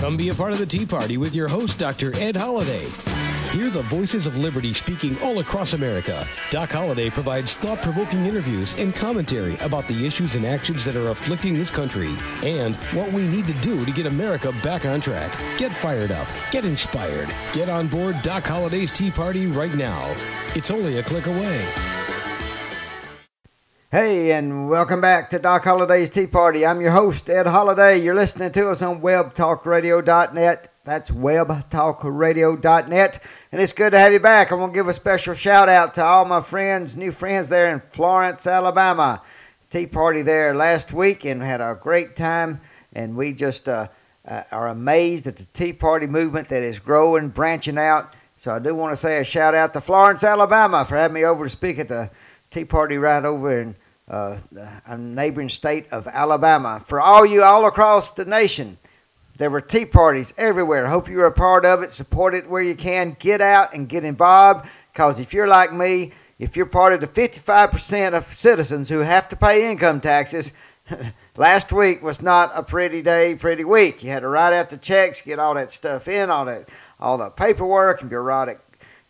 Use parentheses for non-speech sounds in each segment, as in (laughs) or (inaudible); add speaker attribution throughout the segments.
Speaker 1: Come be a part of the Tea Party with your host, Dr. Ed Holliday. Hear the voices of liberty speaking all across America. Doc Holliday provides thought provoking interviews and commentary about the issues and actions that are afflicting this country and what we need to do to get America back on track. Get fired up, get inspired, get on board Doc Holliday's Tea Party right now. It's only a click away.
Speaker 2: Hey, and welcome back to Doc Holliday's Tea Party. I'm your host, Ed Holliday. You're listening to us on webtalkradio.net. That's webtalkradio.net. And it's good to have you back. I want to give a special shout out to all my friends, new friends there in Florence, Alabama. Tea Party there last week and had a great time. And we just uh, uh, are amazed at the Tea Party movement that is growing, branching out. So I do want to say a shout out to Florence, Alabama for having me over to speak at the Tea Party right over in uh, a neighboring state of Alabama. For all you all across the nation, there were tea parties everywhere. Hope you're a part of it. Support it where you can. Get out and get involved. Because if you're like me, if you're part of the 55% of citizens who have to pay income taxes, (laughs) last week was not a pretty day, pretty week. You had to write out the checks, get all that stuff in, all that, all the paperwork and bureaucratic,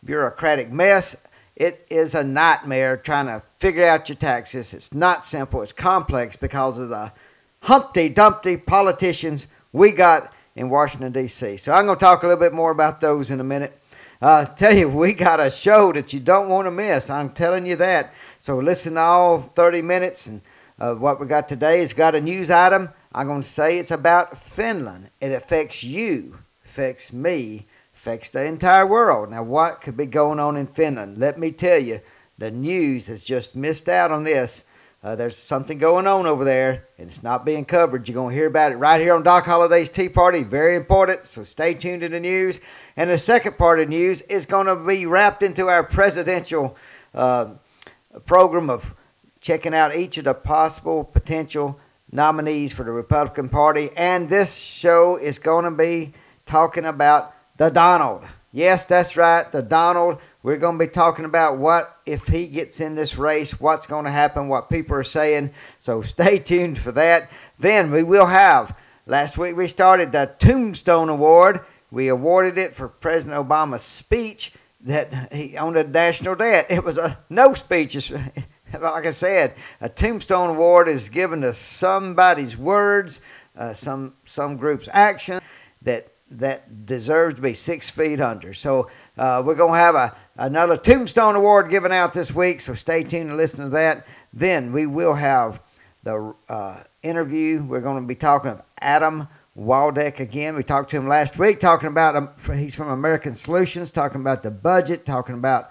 Speaker 2: bureaucratic mess. It is a nightmare trying to figure out your taxes. It's not simple. It's complex because of the Humpty Dumpty politicians we got in Washington, D.C. So I'm going to talk a little bit more about those in a minute. Uh, (laughs) tell you, we got a show that you don't want to miss. I'm telling you that. So listen to all 30 minutes. And uh, what we got today is got a news item. I'm going to say it's about Finland. It affects you, affects me, affects the entire world. Now, what could be going on in Finland? Let me tell you, the news has just missed out on this. Uh, there's something going on over there, and it's not being covered. You're going to hear about it right here on Doc Holliday's Tea Party. Very important, so stay tuned to the news. And the second part of news is going to be wrapped into our presidential uh, program of checking out each of the possible potential nominees for the Republican Party. And this show is going to be talking about the Donald. Yes, that's right, the Donald. We're going to be talking about what if he gets in this race, what's going to happen, what people are saying. So stay (laughs) tuned for that. Then we will have. Last week we started the Tombstone Award. We awarded it for President Obama's speech that he on the national debt. It was a no speech. (laughs) like I said, a Tombstone Award is given to somebody's words, uh, some some group's action that that deserves to be six feet under. So uh, we're going to have a, another Tombstone Award given out this week, so stay tuned and listen to that. Then we will have the uh, interview. We're going to be talking with Adam Waldeck again. We talked to him last week, talking about um, he's from American Solutions, talking about the budget, talking about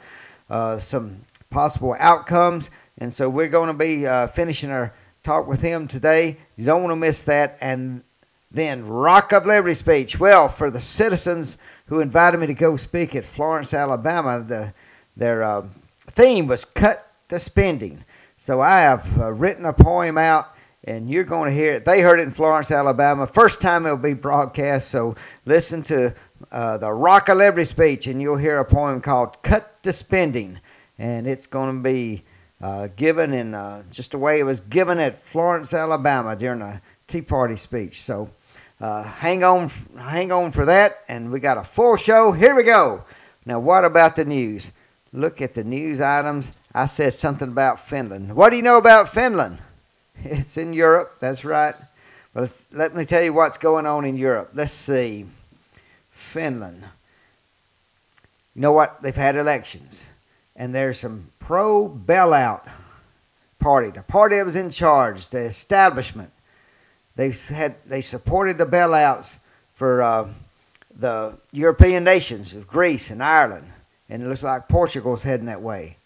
Speaker 2: uh, some possible outcomes. And so we're going to be uh, finishing our talk with him today. You don't want to miss that. And then, Rock of Liberty speech. Well, for the citizens who invited me to go speak at Florence, Alabama, the, their uh, theme was Cut the Spending. So I have uh, written a poem out, and you're going to hear it. They heard it in Florence, Alabama. First time it'll be broadcast, so listen to uh, the Rock of Liberty speech, and you'll hear a poem called Cut the Spending. And it's going to be uh, given in uh, just the way it was given at Florence, Alabama during a Tea Party speech. So uh, hang on, hang on for that. And we got a full show. Here we go. Now, what about the news? Look at the news items. I said something about Finland. What do you know about Finland? (laughs) It's in Europe. That's right. Well, let me tell you what's going on in Europe. Let's see. Finland. You know what? They've had elections, and there's some pro bailout party. The party that was in charge, the establishment, they had they supported the bailouts for uh, the European nations of Greece and Ireland, and it looks like Portugal's heading that way.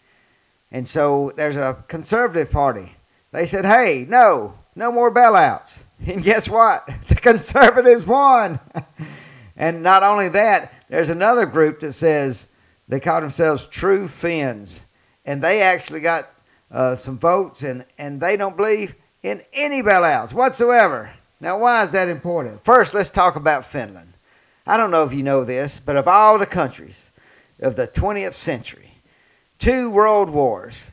Speaker 2: And so there's a conservative party. They said, "Hey, no, no more bailouts." (laughs) And guess what? (laughs) The conservatives won. (laughs) and not only that, there's another group that says they call themselves True Finns, and they actually got uh, some votes, and and they don't believe in any bailouts whatsoever. Now, why is that important? First, let's talk about Finland. I don't know if you know this, but of all the countries of the 20th century, two world wars,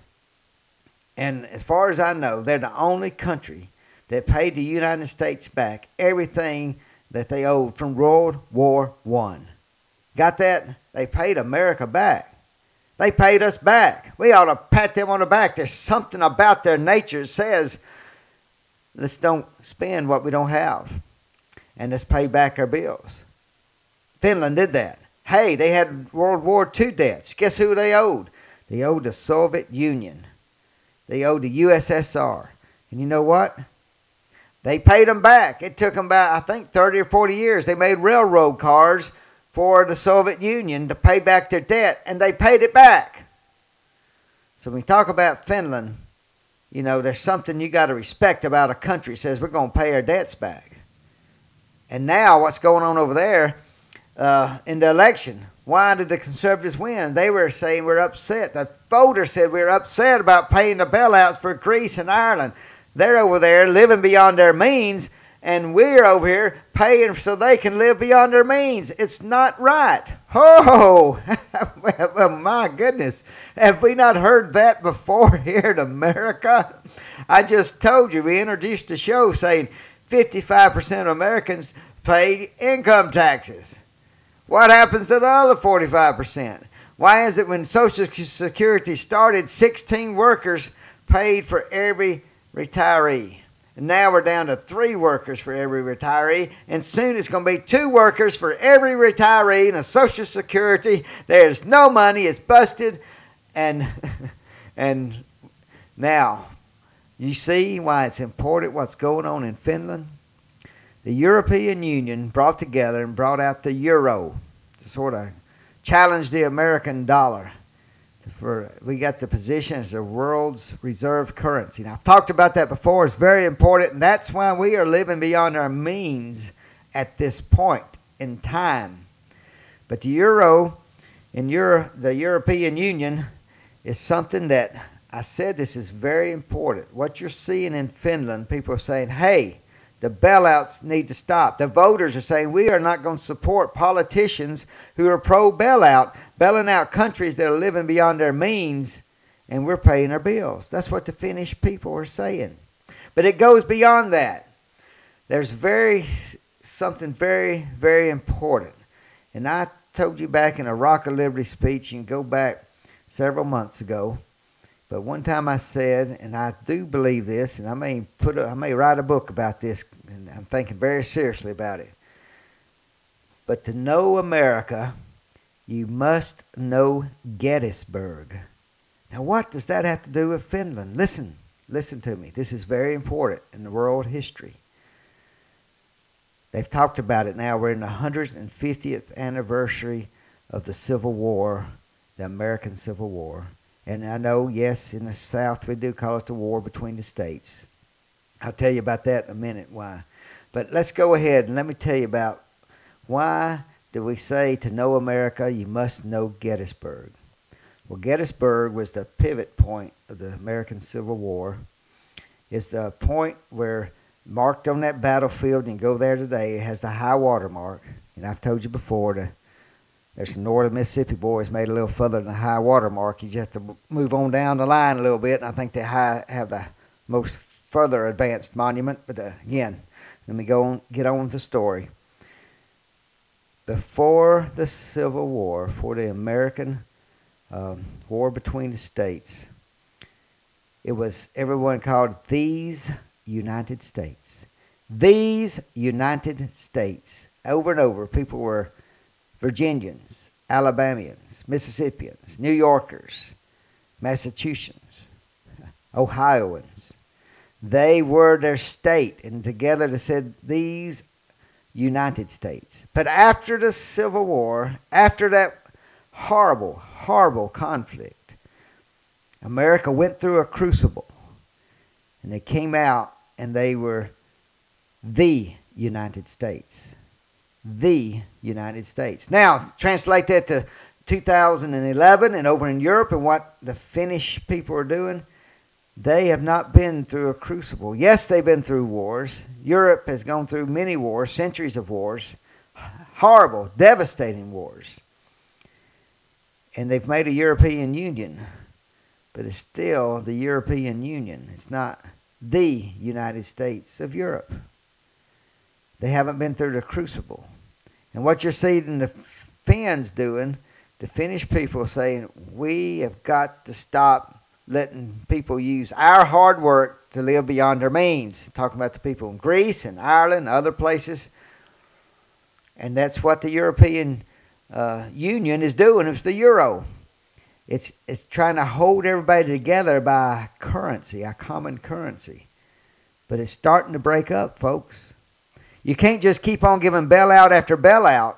Speaker 2: and as far as I know, they're the only country that paid the United States back everything that they owed from World War One. Got that? They paid America back. They paid us back. We ought to pat them on the back. There's something about their nature that says, let's don't spend what we don't have and let's pay back our bills. Finland did that. Hey, they had World War II debts. Guess who they owed? They owed the Soviet Union. They owed the USSR. And you know what? They paid them back. It took them about, I think, 30 or 40 years. They made railroad cars for the Soviet Union to pay back their debt, and they paid it back. So when we talk about Finland, you know, there's something you got to respect about a country says we're going to pay our debts back. And now what's going on over there uh, in the election? Why did the conservatives win? They were saying we're upset. The voters said we are upset about paying the bailouts for Greece and Ireland. They're over there living beyond their means and we're over here paying so they can live beyond their means. It's not right. Oh, (laughs) well, my goodness. Have we not heard that before (laughs) here in America? I just told you, we introduced the show saying 55% of Americans pay income taxes. What happens to the other 45%? Why is it when Social Security started, 16 workers paid for every retiree? And now we're down to three workers for every retiree. And soon it's going to be two workers for every retiree in a Social Security. There's no money. It's busted. And, (laughs) and now, you see why it's important what's going on in Finland? The European Union brought together and brought out the euro to sort of challenge the American dollar for we got the position as the world's reserve currency. Now I've talked about that before. It's very important, and that's why we are living beyond our means at this point in time. But the euro in Euro, the European Union is something that I said this is very important. What you're seeing in Finland, people are saying, "Hey, the bailouts need to stop. The voters are saying we are not going to support politicians who are pro bailout, bailing out countries that are living beyond their means, and we're paying our bills. That's what the Finnish people are saying. But it goes beyond that. There's very something very, very important. And I told you back in a Rock of Liberty speech, you can go back several months ago but one time I said, and I do believe this, and I may put, a, I may write a book about this, and I'm thinking very seriously about it. But to know America, you must know Gettysburg. Now, what does that have to do with Finland? Listen, listen to me. This is very important in the world history. They've talked about it now. We're in the 150th anniversary of the Civil War, the American Civil War. And I know, yes, in the South we do call it the war between the states. I'll tell you about that in a minute why. But let's go ahead and let me tell you about why do we say to know America you must know Gettysburg. Well, Gettysburg was the pivot point of the American Civil War. It's the point where marked on that battlefield, and you go there today, it has the high water mark. And I've told you before, the there's some northern Mississippi boys made a little further than the high water mark. You just have to move on down the line a little bit, and I think they high, have the most further advanced monument. But uh, again, let me go on, get on with the story. Before the Civil War, for the American um, War between the states, it was everyone called these United States. These United States. Over and over, people were Virginians, Alabamians, Mississippians, New Yorkers, Massachusetts, (laughs) Ohioans. They were their state, and together they said these United States. But after the Civil War, after that horrible, horrible conflict, America went through a crucible. And they came out and they were the United States the United States. Now, translate that to 2011 and over in Europe and what the Finnish people are doing. They have not been through a crucible. Yes, they've been through wars. Europe has gone through many wars, centuries of wars, horrible, devastating wars. And they've made a European Union, but it's still the European Union. It's not the United States of Europe. They haven't been through the crucible. And what you're seeing the Finns doing, the Finnish people saying, we have got to stop letting people use our hard work to live beyond their means. Talking about the people in Greece and Ireland, other places. And that's what the European uh, Union is doing. It's the euro. It's, it's trying to hold everybody together by currency, a common currency. But it's starting to break up, folks. You can't just keep on giving bailout after bailout.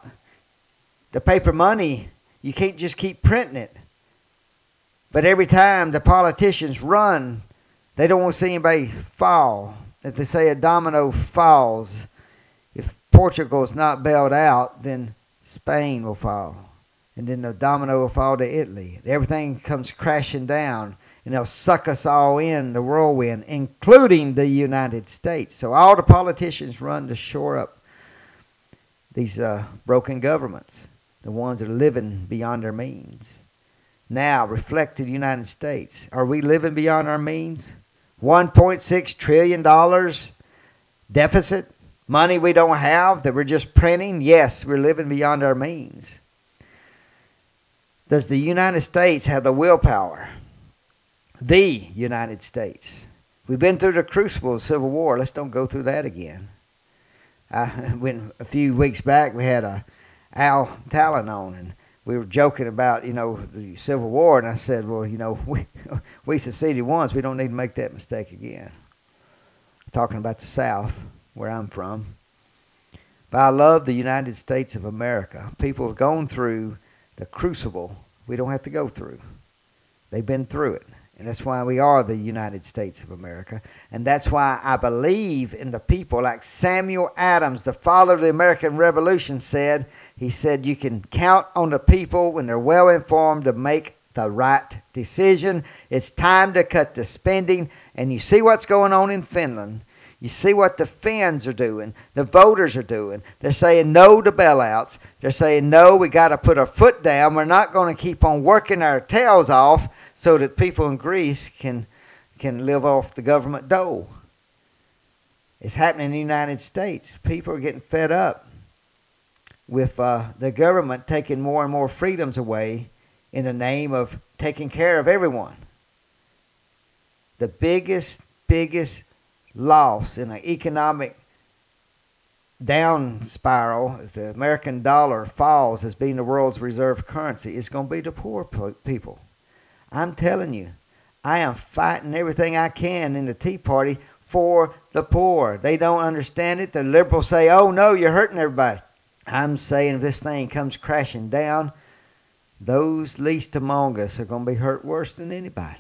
Speaker 2: The paper money, you can't just keep printing it. But every time the politicians run, they don't want to see anybody fall. If they say a domino falls, if Portugal is not bailed out, then Spain will fall. And then the domino will fall to Italy. Everything comes crashing down and they'll suck us all in the whirlwind, including the United States. So all the politicians run to shore up these uh, broken governments, the ones that are living beyond their means. Now, reflect to the United States. Are we living beyond our means? $1.6 trillion deficit, money we don't have that we're just printing. Yes, we're living beyond our means. Does the United States have the willpower the United States. We've been through the crucible of Civil War. Let's don't go through that again. I, (laughs) when a few weeks back we had a Al Talon on, and we were joking about you know the Civil War, and I said, well, you know, (laughs) we we seceded once, we don't need to make that mistake again. Talking about the South, where I'm from. But I love the United States of America. People have gone through the crucible we don't have to go through. They've been through it. And that's why we are the United States of America. And that's why I believe in the people. Like Samuel Adams, the father of the American Revolution, said, he said, you can count on the people when they're well informed to make the right decision. It's time to cut the spending. And you see what's going on in Finland. You see what the fans are doing, the voters are doing. They're saying no to bailouts. They're saying no, we got to put our foot down. We're not going to keep on working our tails off so that people in Greece can can live off the government dole. It's happening in the United States. People are getting fed up with uh, the government taking more and more freedoms away in the name of taking care of everyone. The biggest, biggest loss in an economic down spiral, if the American dollar falls as being the world's reserve currency, is going to be the poor people. I'm telling you, I am fighting everything I can in the Tea Party for the poor. They don't understand it. The liberals say, oh no, you're hurting everybody. I'm saying if this thing comes crashing down, those least among us are going to be hurt worse than anybody.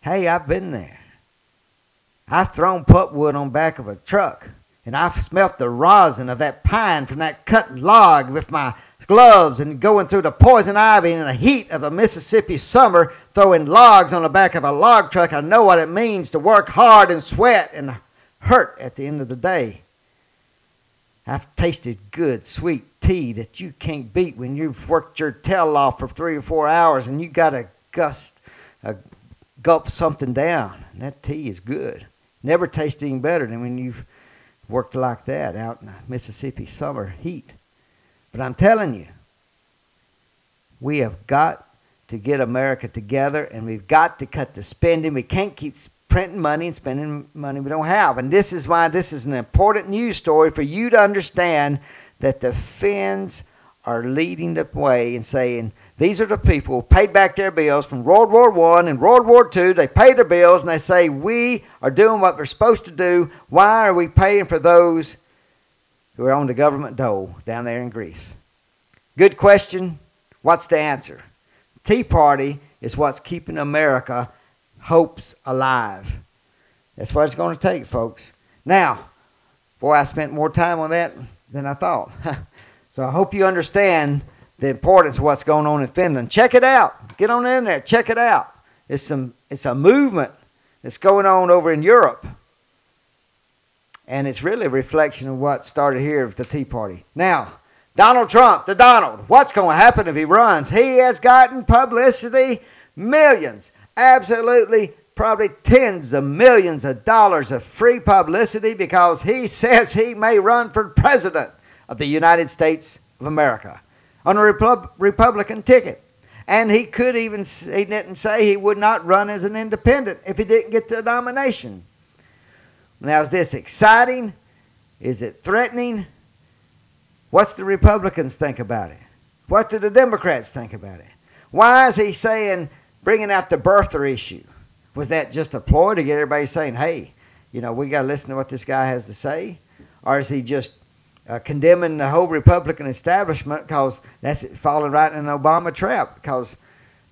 Speaker 2: Hey, I've been there. I've thrown pulpwood on back of a truck, and I've smelt the rosin of that pine from that cut log with my gloves and going through the poison ivy in the heat of a Mississippi summer, throwing logs on the back of a log truck. I know what it means to work hard and sweat and hurt at the end of the day. I've tasted good, sweet tea that you can't beat when you've worked your tail off for three or four hours and you got to gust, uh, gulp something down. And that tea is good. Never tastes any better than when you've worked like that out in the Mississippi summer heat. But I'm telling you, we have got to get America together and we've got to cut the spending. We can't keep printing money and spending money we don't have. And this is why this is an important news story for you to understand that the Finns are leading the way and saying, these are the people who paid back their bills from World War One and World War Two. They pay their bills and they say, We are doing what we're supposed to do. Why are we paying for those who are on the government dole down there in Greece? Good question. What's the answer? Tea Party is what's keeping America hopes alive. That's what it's going to take, folks. Now, boy, I spent more time on that than I thought. (laughs) so I hope you understand the importance of what's going on in Finland. Check it out. Get on in there. Check it out. It's some. It's a movement that's going on over in Europe and it's really a reflection of what started here with the Tea Party. Now, Donald Trump, the Donald, what's going to happen if he runs? He has gotten publicity, millions, absolutely probably tens of millions of dollars of free publicity because he (laughs) says he may run for president of the United States of America on a Repub- Republican ticket. And he could even, he didn't say he would not run as an independent if he didn't get the nomination. Now, is this exciting? Is it threatening? What's the Republicans think about it? What do the Democrats think about it? Why is he saying, bringing out the birther issue? Was that just a ploy to get everybody saying, hey, you know, we got to listen to what this guy has to say? Or is he just uh, condemning the whole Republican establishment because that's falling right in an Obama trap? Because,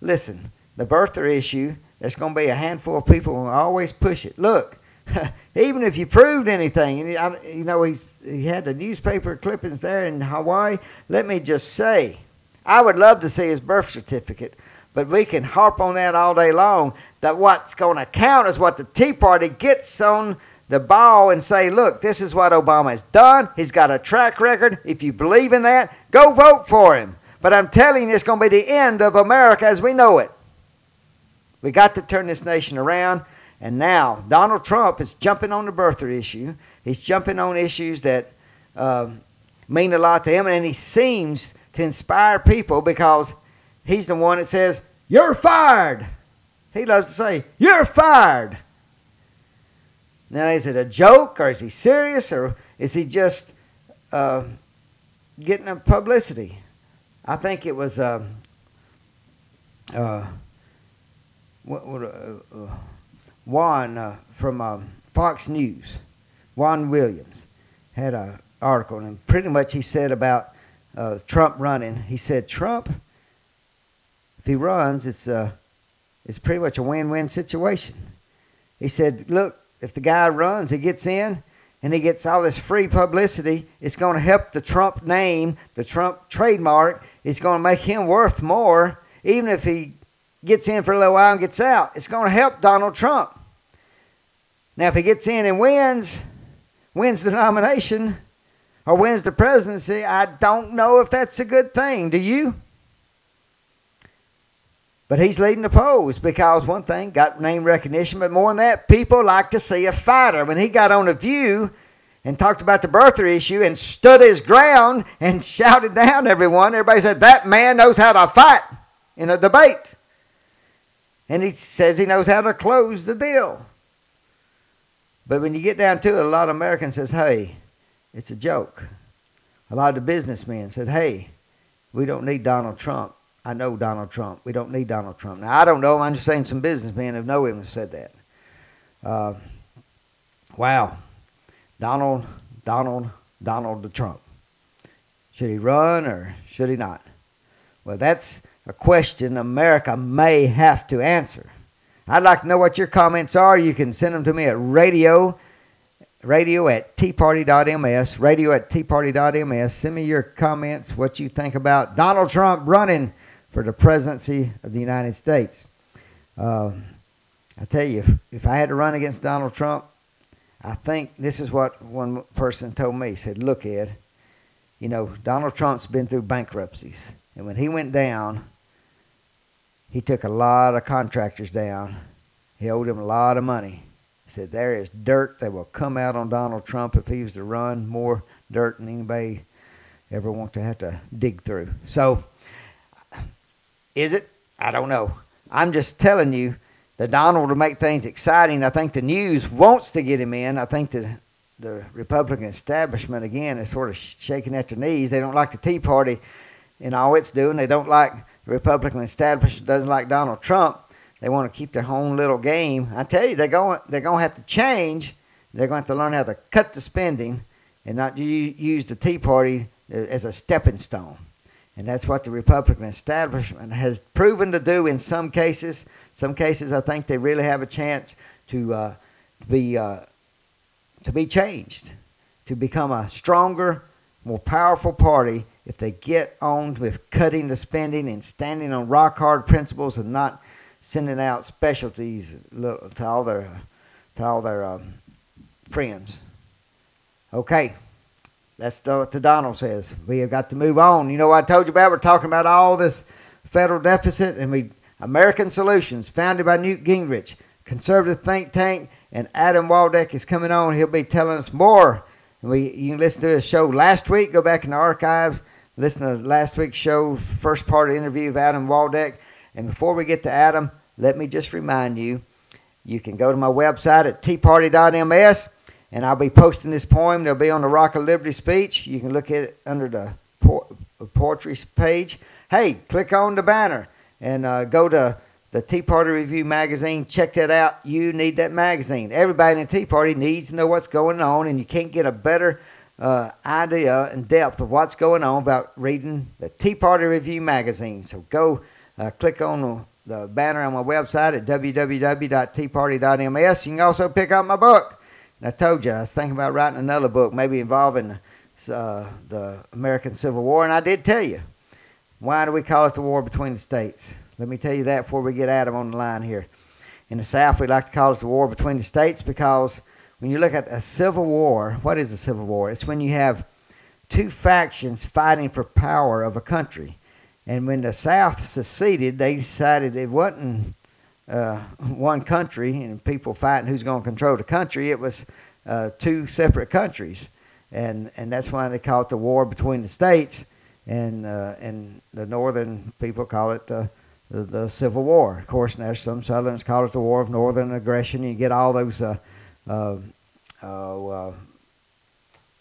Speaker 2: listen, the birther issue, there's going to be a handful of people who always push it. Look, (laughs) even if you proved anything, and you know, he's, he had the newspaper clippings there in Hawaii. Let me just say, I would love to see his birth certificate, but we can harp on that all day long. That what's going to count is what the Tea Party gets on the ball and say, look, this is what Obama has done. He's got a track record. If you believe in that, go vote for him. But I'm telling you, it's going to be the end of America as we know it. We got to turn this nation around. And now Donald Trump is jumping on the birther issue. He's jumping on issues that uh, mean a lot to him, and he seems to inspire people because he's the one that says, You're fired. He loves to say, You're fired. Now, is it a joke or is he serious or is he just uh, getting a publicity? I think it was uh, uh, what, what, uh, uh, Juan uh, from Fox News, Juan Williams, had an article, and pretty much he said about Trump running. He said Trump, if he runs, it's it's pretty much a win-win situation. He said, look, if the guy runs, he gets in and he gets all this free publicity. It's going to help the Trump name, the Trump trademark. It's going to make him worth more, even if he gets in for a little while and gets out. It's going to help Donald Trump. Now, if he gets in and wins, wins the nomination, or wins the presidency, I don't know if that's a good thing. Do you? But he's leading the polls because one thing, got name recognition, but more than that, people like to see a fighter. When he got on a view and talked about the birther issue and stood his ground and (laughs) shouted down everyone, everybody said, That man knows how to fight in a debate. And he says he knows how to close the deal. But when you get down to it, a lot of Americans says, Hey, it's a joke. A lot of the businessmen said, hey, we don't need Donald Trump. I know Donald Trump. We don't need Donald Trump. Now, I don't know. I'm just saying some businessmen have him have said that. Uh, wow. Donald, Donald, Donald the Trump. Should he run or should he not? Well, that's a question America may have to answer. I'd like to know what your comments are. You can send them to me at radio radio at teaparty.ms, radio at teaparty.ms. Send me your comments, what you think about Donald Trump running for the presidency of the United States. Uh, I tell you, if, if I had to run against Donald Trump, I think this is what one person told me. He said, Look, Ed, you know, Donald Trump's been through bankruptcies. And when he went down, he took a lot of contractors down. He owed them a lot of money. He said, There is dirt that will come out on Donald Trump if he was to run, more dirt than anybody ever want to have to dig through. So, is it? I don't know. I'm just telling you that Donald will make things exciting. I think the news wants to get him in. I think the the Republican establishment again is sort of shaking at their knees. They don't like the Tea Party and all it's doing. They don't like the Republican establishment doesn't like Donald Trump. They want to keep their own little game. I tell you, they're going they're going to have to change. They're going to have to learn how to cut the spending and not use the Tea Party as a stepping stone. And that's what the Republican establishment has proven to do in some cases. Some cases, I think they really have a chance to uh, be uh, to be changed, to become a stronger, more powerful party if they get on with cutting the spending and standing on rock hard principles and not sending out specialties to all their to all their um, friends. Okay, that's what the Donald says. We have got to move on. You know what I told you about? We're talking about all this federal deficit and we American Solutions, founded by Newt Gingrich, conservative think tank, and Adam Waldeck is coming on. He'll be telling us more. We you can listen to his show last week. Go back in the archives, listen to last week's show, first part of interview of Adam Waldeck. And before we get to Adam, let me just remind you, you can go to my website at teaparty.ms, and I'll be posting this poem. They'll be on the Rock of Liberty speech. You can look at it under the poetry page. Hey, click on the banner and uh, go to the Tea Party Review magazine. Check that out. You need that magazine. Everybody in the Tea Party needs to know what's going on, and you can't get a better uh, idea and depth of what's going on about reading the Tea Party Review magazine. So go uh, click on the, the, banner on my website at www.teaparty.ms. You can also pick up my book. And I told you I was thinking about writing another book, maybe involving uh, the American Civil War, and I did tell you. Why do we call it the war between the states? Let me tell you that before we get Adam on the line here. In the South, we like to call it the war between the states because when you look at a civil war, what is a civil war? It's when you have two factions fighting for power of a country. And when the South seceded, they decided it wasn't uh, one country and people fighting who's going to control the country. It was uh, two separate countries, and and that's why they call it the war between the states. And uh, and the northern people call it the the, the Civil War. Of course, there's some Southerners call it the War of Northern Aggression. You get all those, uh, uh, uh,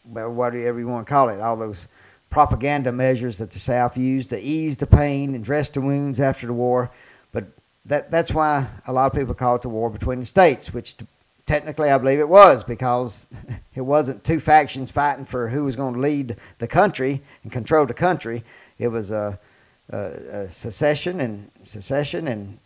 Speaker 2: whatever you want to call it, all those propaganda measures that the South used to ease the pain and dress the wounds after the war. But that that's why a lot of people call it the war between the states, which technically I believe it was because (laughs) it wasn't two factions fighting for who was going to lead the country and control the country. It was a uh, uh, secession and secession and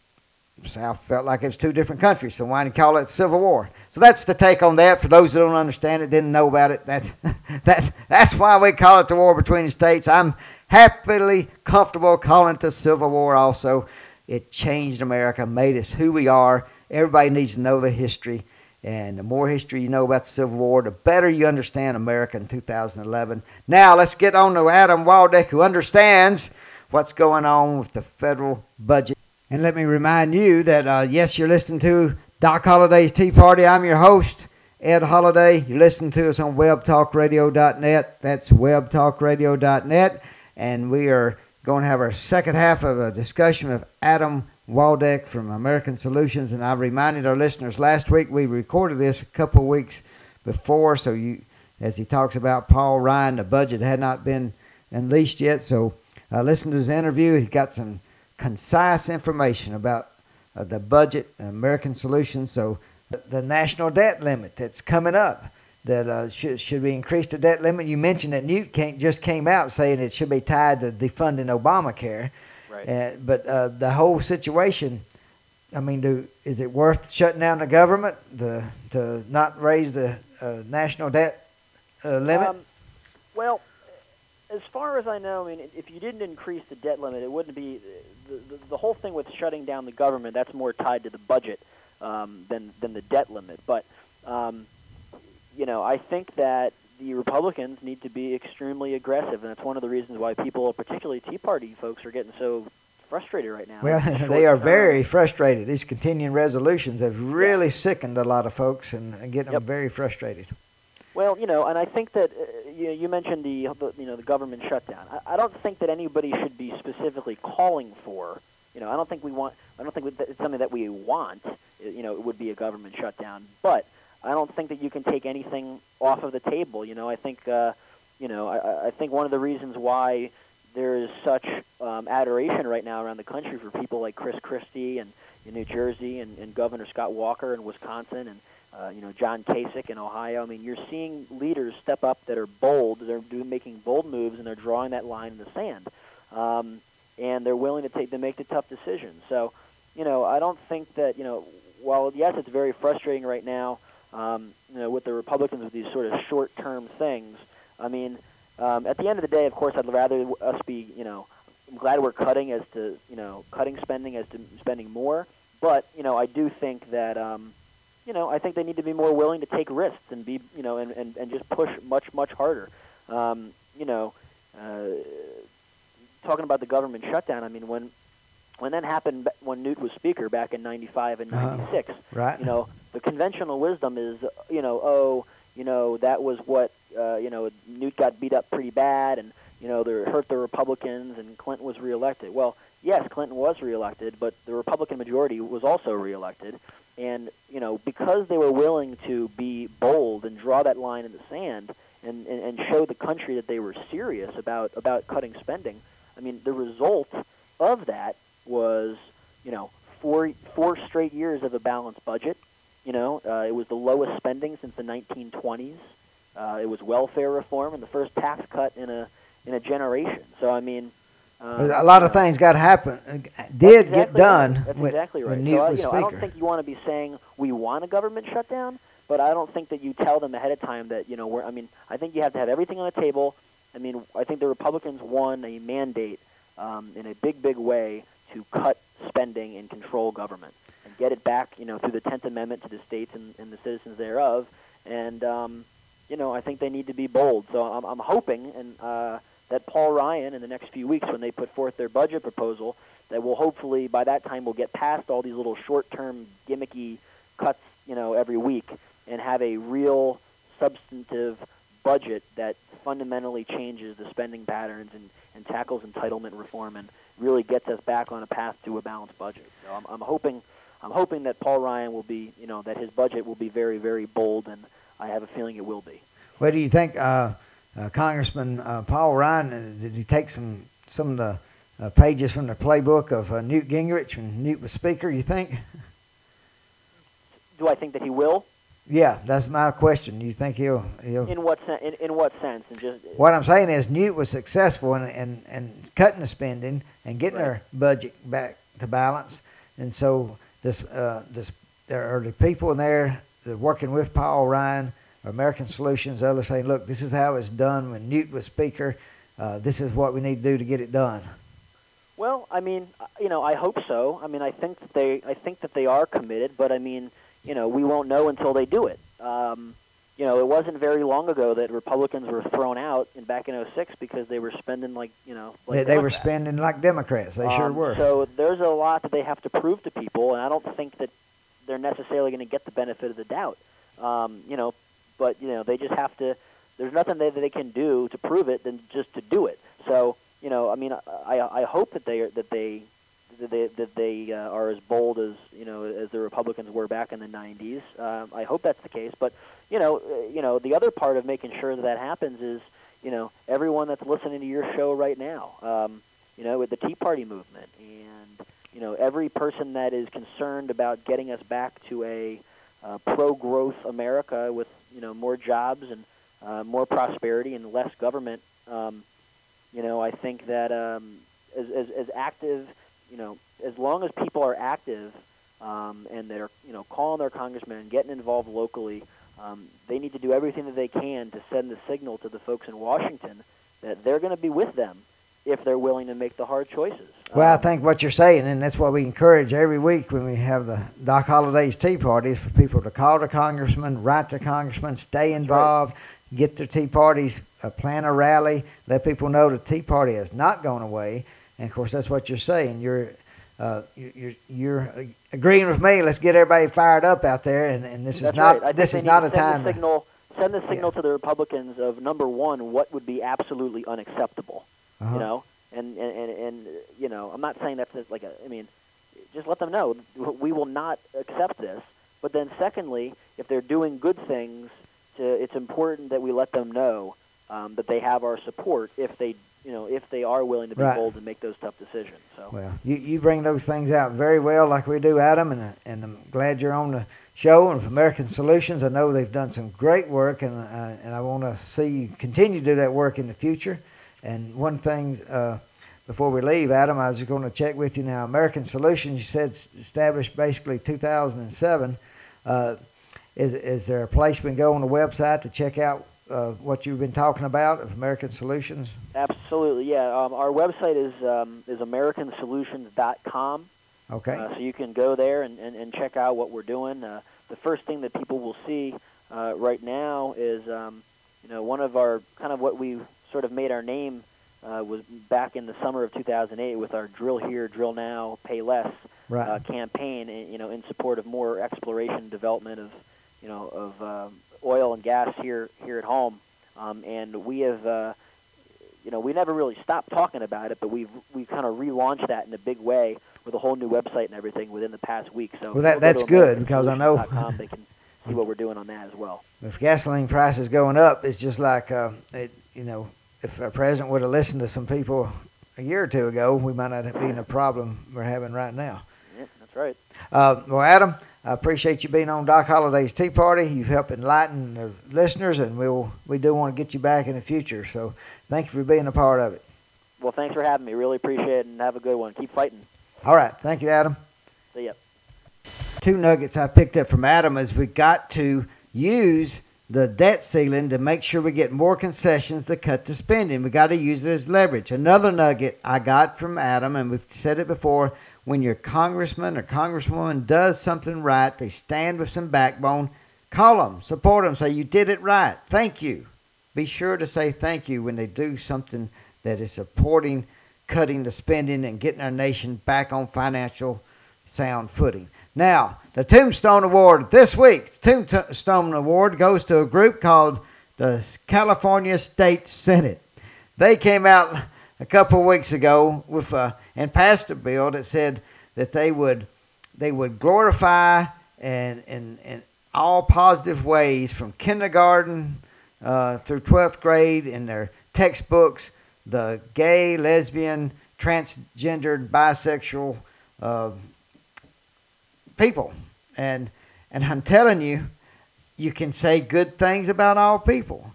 Speaker 2: South felt like it was two different countries, so why did you call it Civil War? So that's the take on that. For those that don't understand it, didn't know about it, that's (laughs) that that's why we call it the war between the states. I'm happily comfortable calling it the Civil War. Also, it changed America, made us who we are. Everybody needs to know the history, and the more history you know about the Civil War, the better you understand America in 2011. Now let's get on to Adam Waldeck, who understands what's going on with the federal budget. And let me remind you that, uh, yes, you're listening to Doc Holliday's Tea Party. I'm your host, Ed Holliday. You're listening to us on webtalkradio.net. That's webtalkradio.net. And we are going to have our second half of a discussion with Adam Waldeck from American Solutions. And I reminded our listeners last week we recorded this a couple weeks before. So you, as he talks about Paul Ryan, the budget had not been unleashed yet. So uh, listened to his interview. He got some concise information about uh, the budget, American Solutions. So the, national debt limit that's coming up. That uh, should should we increase the debt limit? You mentioned that Newt came, just came out saying it should be tied to defunding Obamacare.
Speaker 3: Right.
Speaker 2: Uh, but uh, the whole situation, I mean, do, is it worth shutting down the government to to not raise the uh, national debt uh, limit?
Speaker 3: Um, well, as far as I know, I mean, if you didn't increase the debt limit, it wouldn't be the, the, the whole thing with shutting down the government. That's more tied to the budget um, than than the debt limit. But um, you know, I think that the Republicans need to be extremely aggressive, and that's one of the reasons why people, particularly Tea Party folks, are getting so frustrated right now.
Speaker 2: Well, (laughs) they are very frustrated. These continuing resolutions have really yeah. sickened a lot of folks and, and getting yep. them very frustrated.
Speaker 3: Well, you know, and I think that uh, you, you mentioned the, the you know the government shutdown. I, I don't think that anybody should be specifically calling for. You know, I don't think we want. I don't think it's something that we want. You know, it would be a government shutdown, but I don't think that you can take anything off of the table. You know, I think. Uh, you know, I, I think one of the reasons why there is such um, adoration right now around the country for people like Chris Christie and in New Jersey and, and Governor Scott Walker in Wisconsin and uh, you know, John Kasich in Ohio. I mean, you're seeing leaders step up that are bold. They're doing, making bold moves, and they're drawing that line in the sand. Um, and they're willing to take to make the tough decisions. So, you know, I don't think that you know, while yes, it's very frustrating right now, um, you know, with the Republicans with these sort of short-term things. I mean, um, at the end of the day, of course, I'd rather us be, you know, I'm glad we're cutting as to, you know, cutting spending as to spending more. But you know, I do think that. Um, you know, I think they need to be more willing to take risks and be, you know, and, and, and just push much, much harder. Um, you know, uh, talking about the government shutdown, I mean, when when that happened when Newt was Speaker back in '95 and
Speaker 2: Uh-huh.
Speaker 3: '96,
Speaker 2: Right.
Speaker 3: you know, the conventional wisdom is, you know, oh, you know, that was what, uh, you know, Newt got beat up pretty bad, and you know, they hurt the Republicans, and Clinton was reelected. Well, yes, Clinton was reelected, but the Republican majority was also reelected, and you know, because they were willing to be bold and draw that line in the sand, and, and, and show the country that they were serious about about cutting spending. I mean, the result of that was, you know, four four straight years of a balanced budget. You know, uh, it was the lowest spending since the 1920s. Uh, it was welfare reform and the first tax cut in a in a generation. So I mean, um,
Speaker 2: a lot of
Speaker 3: know,
Speaker 2: things got to happen. Did
Speaker 3: that's
Speaker 2: get done
Speaker 3: Right. That's
Speaker 2: when,
Speaker 3: exactly right.
Speaker 2: when
Speaker 3: so, uh,
Speaker 2: was
Speaker 3: you know, I don't think you want to be saying we want a government shutdown, but I don't think that you tell them ahead of time that you know we're. I mean, I think you have to have everything on the table. I mean, I think the Republicans won a mandate um, in a big, big way to cut spending and control government and get it back, you know, through the Tenth Amendment to the states and, and the citizens thereof. And um, you know, I think they need to be bold. So I'm, I'm hoping and uh, that Paul Ryan in the next few weeks, when they put forth their budget proposal, that will hopefully by that time we'll get past all these little short-term gimmicky cuts, you know, every week, and have a real substantive budget that fundamentally changes the spending patterns and, and tackles entitlement reform and really gets us back on a path to a balanced budget. So I'm, I'm hoping I'm hoping that Paul Ryan will be, you know, that his budget will be very, very bold, and I have a feeling it will be.
Speaker 2: What do you think, uh, uh, Congressman uh, Paul Ryan? uh, Did he take some some of the uh, pages from the playbook of uh, Newt Gingrich when Newt was Speaker? You think?
Speaker 3: Do I think that he will?
Speaker 2: Yeah, that's my question. You think he'll he'll?
Speaker 3: In what sen- in, in what sense? And just
Speaker 2: What I'm saying is Newt was successful in, in, in cutting the spending and getting
Speaker 3: Right.
Speaker 2: our budget back to balance. And so this, uh, this, there are the people in there that are working with Paul Ryan, American Solutions, others saying, look, this is how it's done when Newt was Speaker. Uh, this is what we need to do to get it done.
Speaker 3: Well, I mean, you know, I hope so. I mean, I think that they, I think that they are committed, but I mean, you know, we won't know until they do it. Um, you know, it wasn't very long ago that Republicans were thrown out in back in '06 because they were spending like, you know, like
Speaker 2: they, they were spending like Democrats. They sure
Speaker 3: Um,
Speaker 2: were.
Speaker 3: So there's a lot that they have to prove to people, and I don't think that they're necessarily going to get the benefit of the doubt. Um, you know, but you know, they just have to. There's nothing that they can do to prove it than just to do it. So you know, I mean, I I hope that they are that they that they that they uh, are as bold as you know as the Republicans were back in the '90s. Um, I hope that's the case, but you know, uh, you know, the other part of making sure that that happens is you know everyone that's listening to your show right now. Um, you know, with the Tea Party movement and you know every person that is concerned about getting us back to a uh, pro-growth America with you know more jobs and uh, more prosperity and less government. Um, you know, I think that um, as, as as active, you know, as long as people are active um, and they're you know calling their congressmen getting involved locally, um, they need to do everything that they can to send the signal to the folks in Washington that they're going to be with them if they're willing to make the hard choices.
Speaker 2: Well, I
Speaker 3: Um,
Speaker 2: think what you're saying, and that's what we encourage every week when we have the Doc Holliday's Tea Parties, for people to call the congressman, write their congressman, stay involved, get their Tea Parties, uh, plan a rally, let people know the Tea Party has not gone away. And of course, that's what you're saying. You're uh, you- you're you're uh, agreeing with me. Let's get everybody fired up out there, and, and this is not
Speaker 3: right.
Speaker 2: This is not a time.
Speaker 3: The
Speaker 2: to-
Speaker 3: signal, send the signal to the Republicans of number one, what would be absolutely unacceptable.
Speaker 2: Uh-huh.
Speaker 3: You know, and, and and and you know, I'm not saying that's like a. I mean, just let them know we will not accept this. But then, secondly, if they're doing good things, to, it's important that we let them know um, that they have our support if they, you know, if they are willing to be
Speaker 2: Right.
Speaker 3: bold and make those tough decisions. So.
Speaker 2: Well, you, you bring those things out very well, like we do, Adam, and and I'm glad you're on the show. And American Solutions, I know they've done some great work, and uh, and I want to see you continue to do that work in the future. And one thing uh, before we leave, Adam, I was going to check with you now. American Solutions, you said established basically 2007. Uh, is is there a place we can go on the website to check out uh, what you've been talking about of American Solutions?
Speaker 3: Absolutely, yeah. Um, our website is um, is AmericanSolutions.com.
Speaker 2: Okay.
Speaker 3: Uh, so you can go there and, and, and check out what we're doing. Uh, the first thing that people will see uh, right now is, um, you know, one of our kind of what we sort of made our name uh, was back in the summer of 2008 with our Drill Here, Drill Now, Pay Less
Speaker 2: Right.
Speaker 3: uh, campaign, in- you know, in support of more exploration and development of, you know, of um, oil and gas here here at home. Um, and we have, uh, you know, we never really stopped talking about it, but we've we've kind of relaunched that in a big way with a whole new website and everything within the past week. So
Speaker 2: Well, that- that's good, because I know-
Speaker 3: they can (laughs) see what we're doing on that as well.
Speaker 2: If gasoline prices going up, it's just like uh, it, you know, if our president would have listened to some people a year or two ago, we might not have been a problem we're having right now.
Speaker 3: Yeah, that's right.
Speaker 2: Uh, well, Adam, I appreciate you being on Doc Holliday's Tea Party. You've helped enlighten the listeners, and we'll we do want to get you back in the future. So, thank you for being a part of it.
Speaker 3: Well, thanks for having me. Really appreciate it, and have a good one. Keep fighting.
Speaker 2: All right, thank you, Adam.
Speaker 3: See ya.
Speaker 2: two nuggets I picked up from Adam is we got to use the debt ceiling to make sure we get more concessions to cut the spending. We got to use it as leverage. Another nugget I got from Adam, and we've said it before, when your congressman or congresswoman does something right, they stand with some backbone, call them, support them, say you did it right, thank you. Be sure to say thank you when they do something that is supporting cutting the spending and getting our nation back on financial sound footing. Now, the Tombstone Award this week's Tombstone Award goes to a group called the California State Senate. They came out a couple of weeks ago with a, and passed a bill that said that they would they would glorify and in in all positive ways from kindergarten uh, through 12th grade in their textbooks the gay, lesbian, transgendered, bisexual uh, people. And and I'm telling you, you can say good things about all people.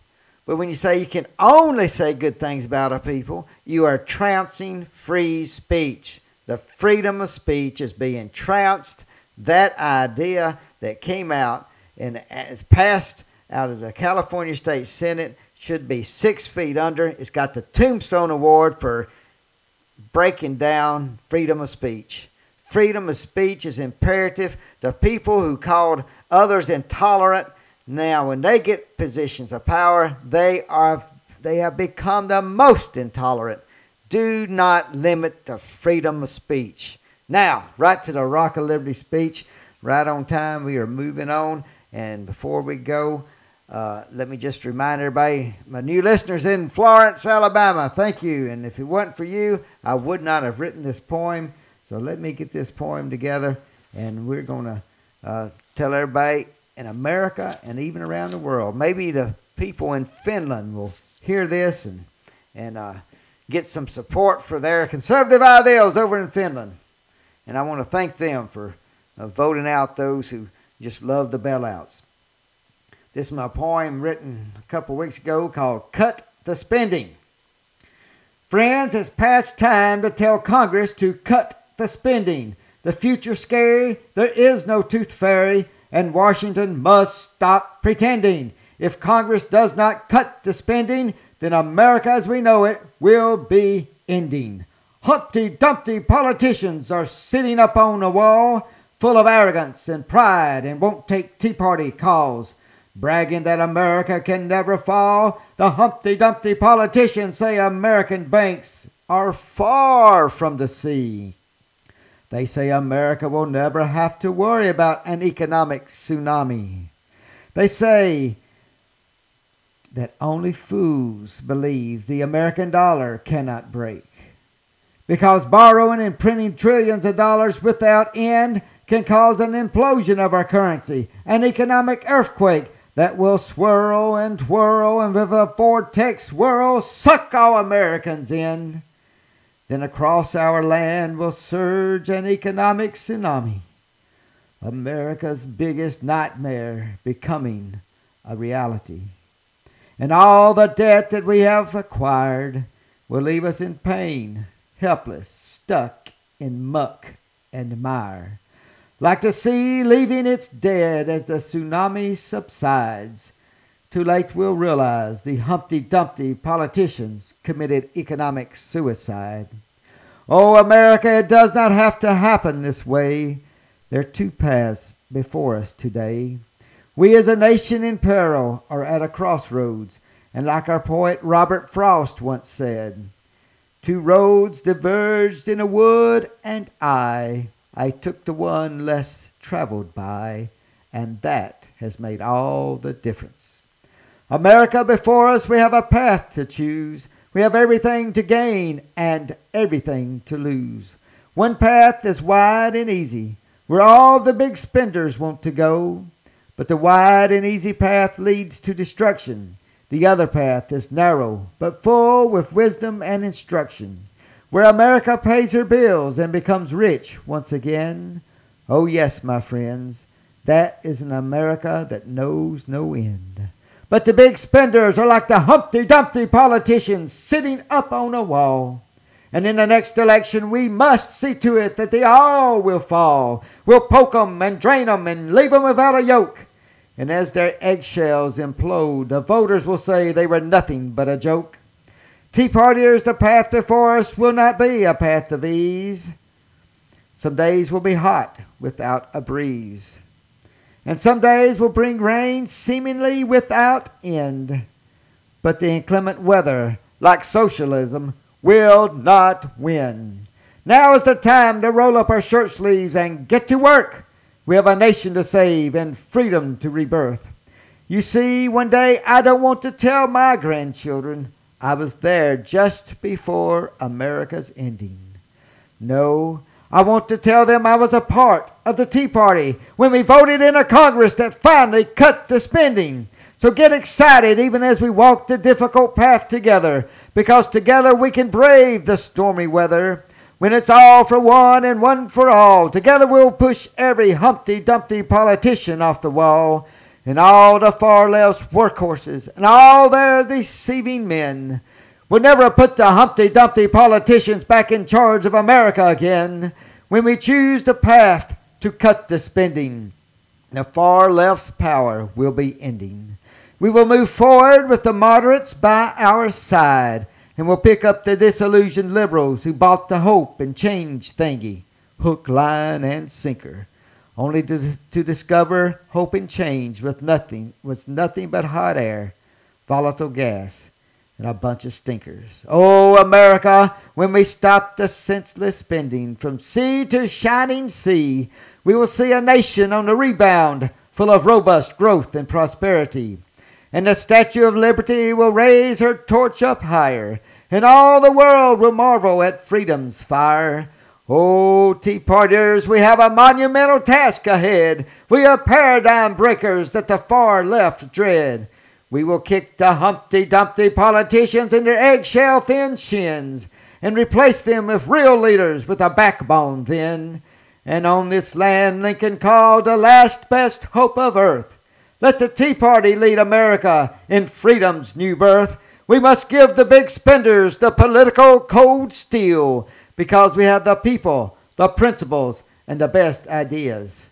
Speaker 2: But when you say you can only say good things about a people, you are trouncing free speech. The freedom of speech is being trounced. That idea that came out and passed out of the California State Senate should be six feet under. It's got the Tombstone Award for breaking down freedom of speech. Freedom of speech is imperative. The people who called others intolerant, now when they get positions of power, they are they have become the most intolerant. Do not limit the freedom of speech. Now, right to the Rock of Liberty speech, right on time. We are moving on. And before we go, uh, let me just remind everybody, my new listeners in Florence, Alabama, thank you. And if it weren't for you, I would not have written this poem. So let me get this poem together, and we're to uh, tell everybody in America and even around the world. Maybe the people in Finland will hear this and and uh, get some support for their conservative ideals over in Finland. And I want to thank them for uh, voting out those who just love the bailouts. This is my poem written a couple weeks ago called Cut the Spending. Friends, it's past time to tell Congress to cut the spending. The future's scary, there is no tooth fairy, and Washington must stop pretending. If Congress does not cut the spending, then America as we know it will be ending. Humpty Dumpty politicians are sitting up on a wall, full of arrogance and pride, and won't take Tea Party calls bragging that America can never fall. The Humpty Dumpty politicians say American banks are far from the sea. They say America will never have to worry about an economic tsunami. They say that only fools believe the American dollar cannot break. Because borrowing and printing trillions of dollars without end can cause an implosion of our currency, an economic earthquake that will swirl and twirl and with a vortex whirl suck all Americans in. Then across our land will surge an economic tsunami. America's biggest nightmare becoming a reality. And all the debt that we have acquired will leave us in pain, helpless, stuck in muck and mire. Like the sea leaving its dead as the tsunami subsides. Too late we'll realize the Humpty Dumpty politicians committed economic suicide. Oh, America, it does not have to happen this way. There are two paths before us today. We as a nation in peril are at a crossroads, and like our poet Robert Frost once said, Two roads diverged in a wood, and I, I took the one less traveled by, and that has made all the difference. America, before us, we have a path to choose. We have everything to gain and everything to lose. One path is wide and easy, where all the big spenders want to go. But the wide and easy path leads to destruction. The other path is narrow, but full with wisdom and instruction, where America pays her bills and becomes rich once again. Oh, yes, my friends, that is an America that knows no end. But the big spenders are like the Humpty Dumpty politicians sitting up on a wall. And in the next election, we must see to it that they all will fall. We'll poke 'em and drain 'em and leave 'em without a yolk. And as their eggshells implode, the voters will say they were nothing but a joke. Tea Partiers, the path before us will not be a path of ease. Some days will be hot without a breeze. And some days will bring rain seemingly without end. But the inclement weather, like socialism, will not win. Now is the time to roll up our shirt sleeves and get to work. We have a nation to save and freedom to rebirth. You see, one day I don't want to tell my grandchildren I was there just before America's ending. No, I want to tell them I was a part of the Tea Party when we voted in a Congress that finally cut the spending. So get excited even as we walk the difficult path together, because together we can brave the stormy weather. When it's all for one and one for all, together we'll push every Humpty Dumpty politician off the wall, and all the far left's workhorses, and all their deceiving men. We'll never put the Humpty Dumpty politicians back in charge of America again. When we choose the path to cut the spending, the far left's power will be ending. We will move forward with the moderates by our side and we'll pick up the disillusioned liberals who bought the hope and change thingy, hook, line, and sinker, only to, to discover hope and change with nothing was nothing but hot air, volatile gas, and a bunch of stinkers. Oh, America, when we stop the senseless spending from sea to shining sea, we will see a nation on the rebound, full of robust growth and prosperity and the Statue of Liberty will raise her torch up higher, and all the world will marvel at freedom's fire. Oh, Tea Partiers, we have a monumental task ahead. We are paradigm breakers that the far left dread. We will kick the Humpty Dumpty politicians in their eggshell thin shins and replace them with real leaders with a backbone then. And on this land Lincoln called the last best hope of earth. Let the Tea Party lead America in freedom's new birth. We must give the big spenders the political cold steel because we have the people, the principles, and the best ideas.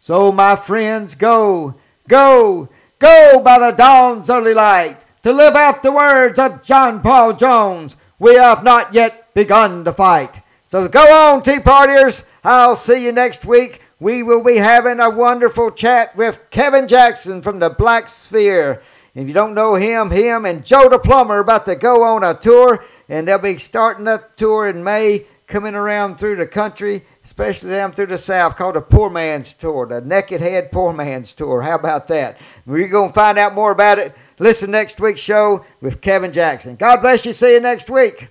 Speaker 2: So, my friends, go, go, go by the dawn's early light to live out the words of John Paul Jones. We have not yet begun to fight. So go on, Tea Partiers. I'll see you next week we will be having a wonderful chat with Kevin Jackson from the Black Sphere. If you don't know him, him and Joe the Plumber are about to go on a tour, and they'll be starting a tour in May, coming around through the country, especially down through the South, called a Poor Man's Tour, the Naked Head Poor Man's Tour. How about that? We're going to find out more about it. Listen next week's show with Kevin Jackson. God bless you. See you next week.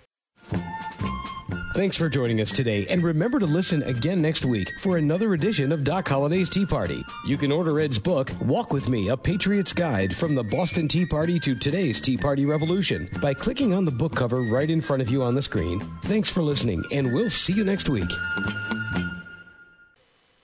Speaker 1: Thanks for joining us today, and remember to listen again next week for another edition of Doc Holliday's Tea Party. You can order Ed's book, Walk With Me, A Patriot's Guide from the Boston Tea Party to today's Tea Party Revolution by clicking on the book cover right in front of you on the screen. Thanks for listening, and we'll see you next week.